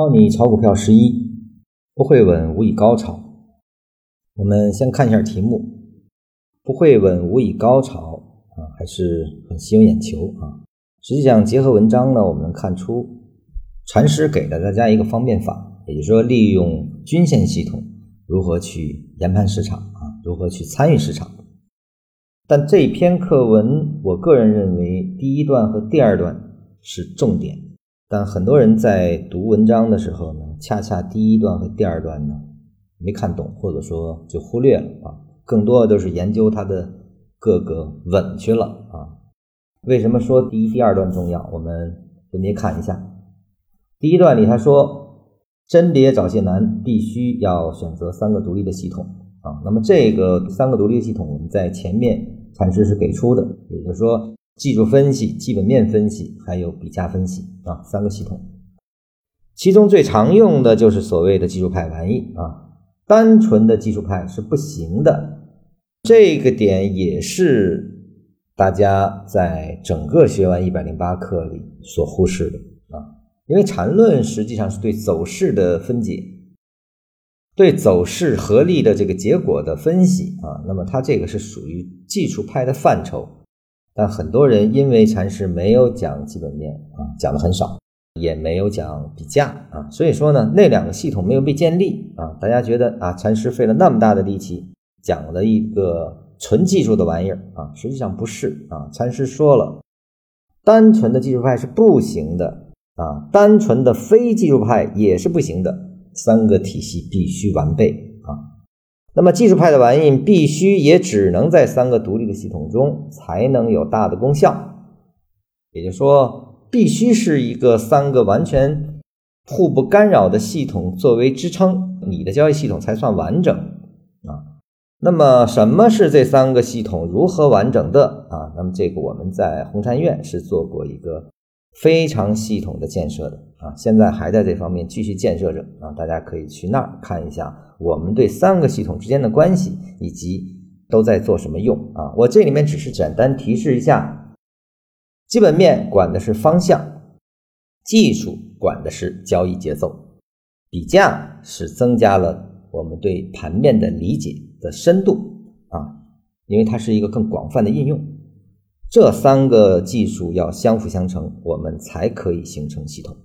教你炒股票十一，不会稳无以高炒。我们先看一下题目，不会稳无以高炒啊，还是很吸引眼球啊。实际上，结合文章呢，我们能看出禅师给了大家一个方便法，也就是说，利用均线系统如何去研判市场啊，如何去参与市场。但这篇课文，我个人认为第一段和第二段是重点。但很多人在读文章的时候呢，恰恰第一段和第二段呢没看懂，或者说就忽略了啊，更多的都是研究它的各个稳去了啊。为什么说第一、第二段重要？我们分别看一下。第一段里他说，甄别找些难，必须要选择三个独立的系统啊。那么这个三个独立的系统，我们在前面阐释是给出的，也就是说。技术分析、基本面分析，还有比价分析啊，三个系统，其中最常用的就是所谓的技术派玩意啊，单纯的技术派是不行的，这个点也是大家在整个学完一百零八课里所忽视的啊，因为缠论实际上是对走势的分解，对走势合力的这个结果的分析啊，那么它这个是属于技术派的范畴。但很多人因为禅师没有讲基本面啊，讲的很少，也没有讲比价啊，所以说呢，那两个系统没有被建立啊。大家觉得啊，禅师费了那么大的力气讲了一个纯技术的玩意儿啊，实际上不是啊。禅师说了，单纯的技术派是不行的啊，单纯的非技术派也是不行的，三个体系必须完备。那么技术派的玩意必须也只能在三个独立的系统中才能有大的功效，也就是说，必须是一个三个完全互不干扰的系统作为支撑，你的交易系统才算完整啊。那么什么是这三个系统如何完整的啊？那么这个我们在红禅院是做过一个。非常系统的建设的啊，现在还在这方面继续建设着啊，大家可以去那儿看一下我们对三个系统之间的关系以及都在做什么用啊。我这里面只是简单提示一下，基本面管的是方向，技术管的是交易节奏，比价是增加了我们对盘面的理解的深度啊，因为它是一个更广泛的应用。这三个技术要相辅相成，我们才可以形成系统。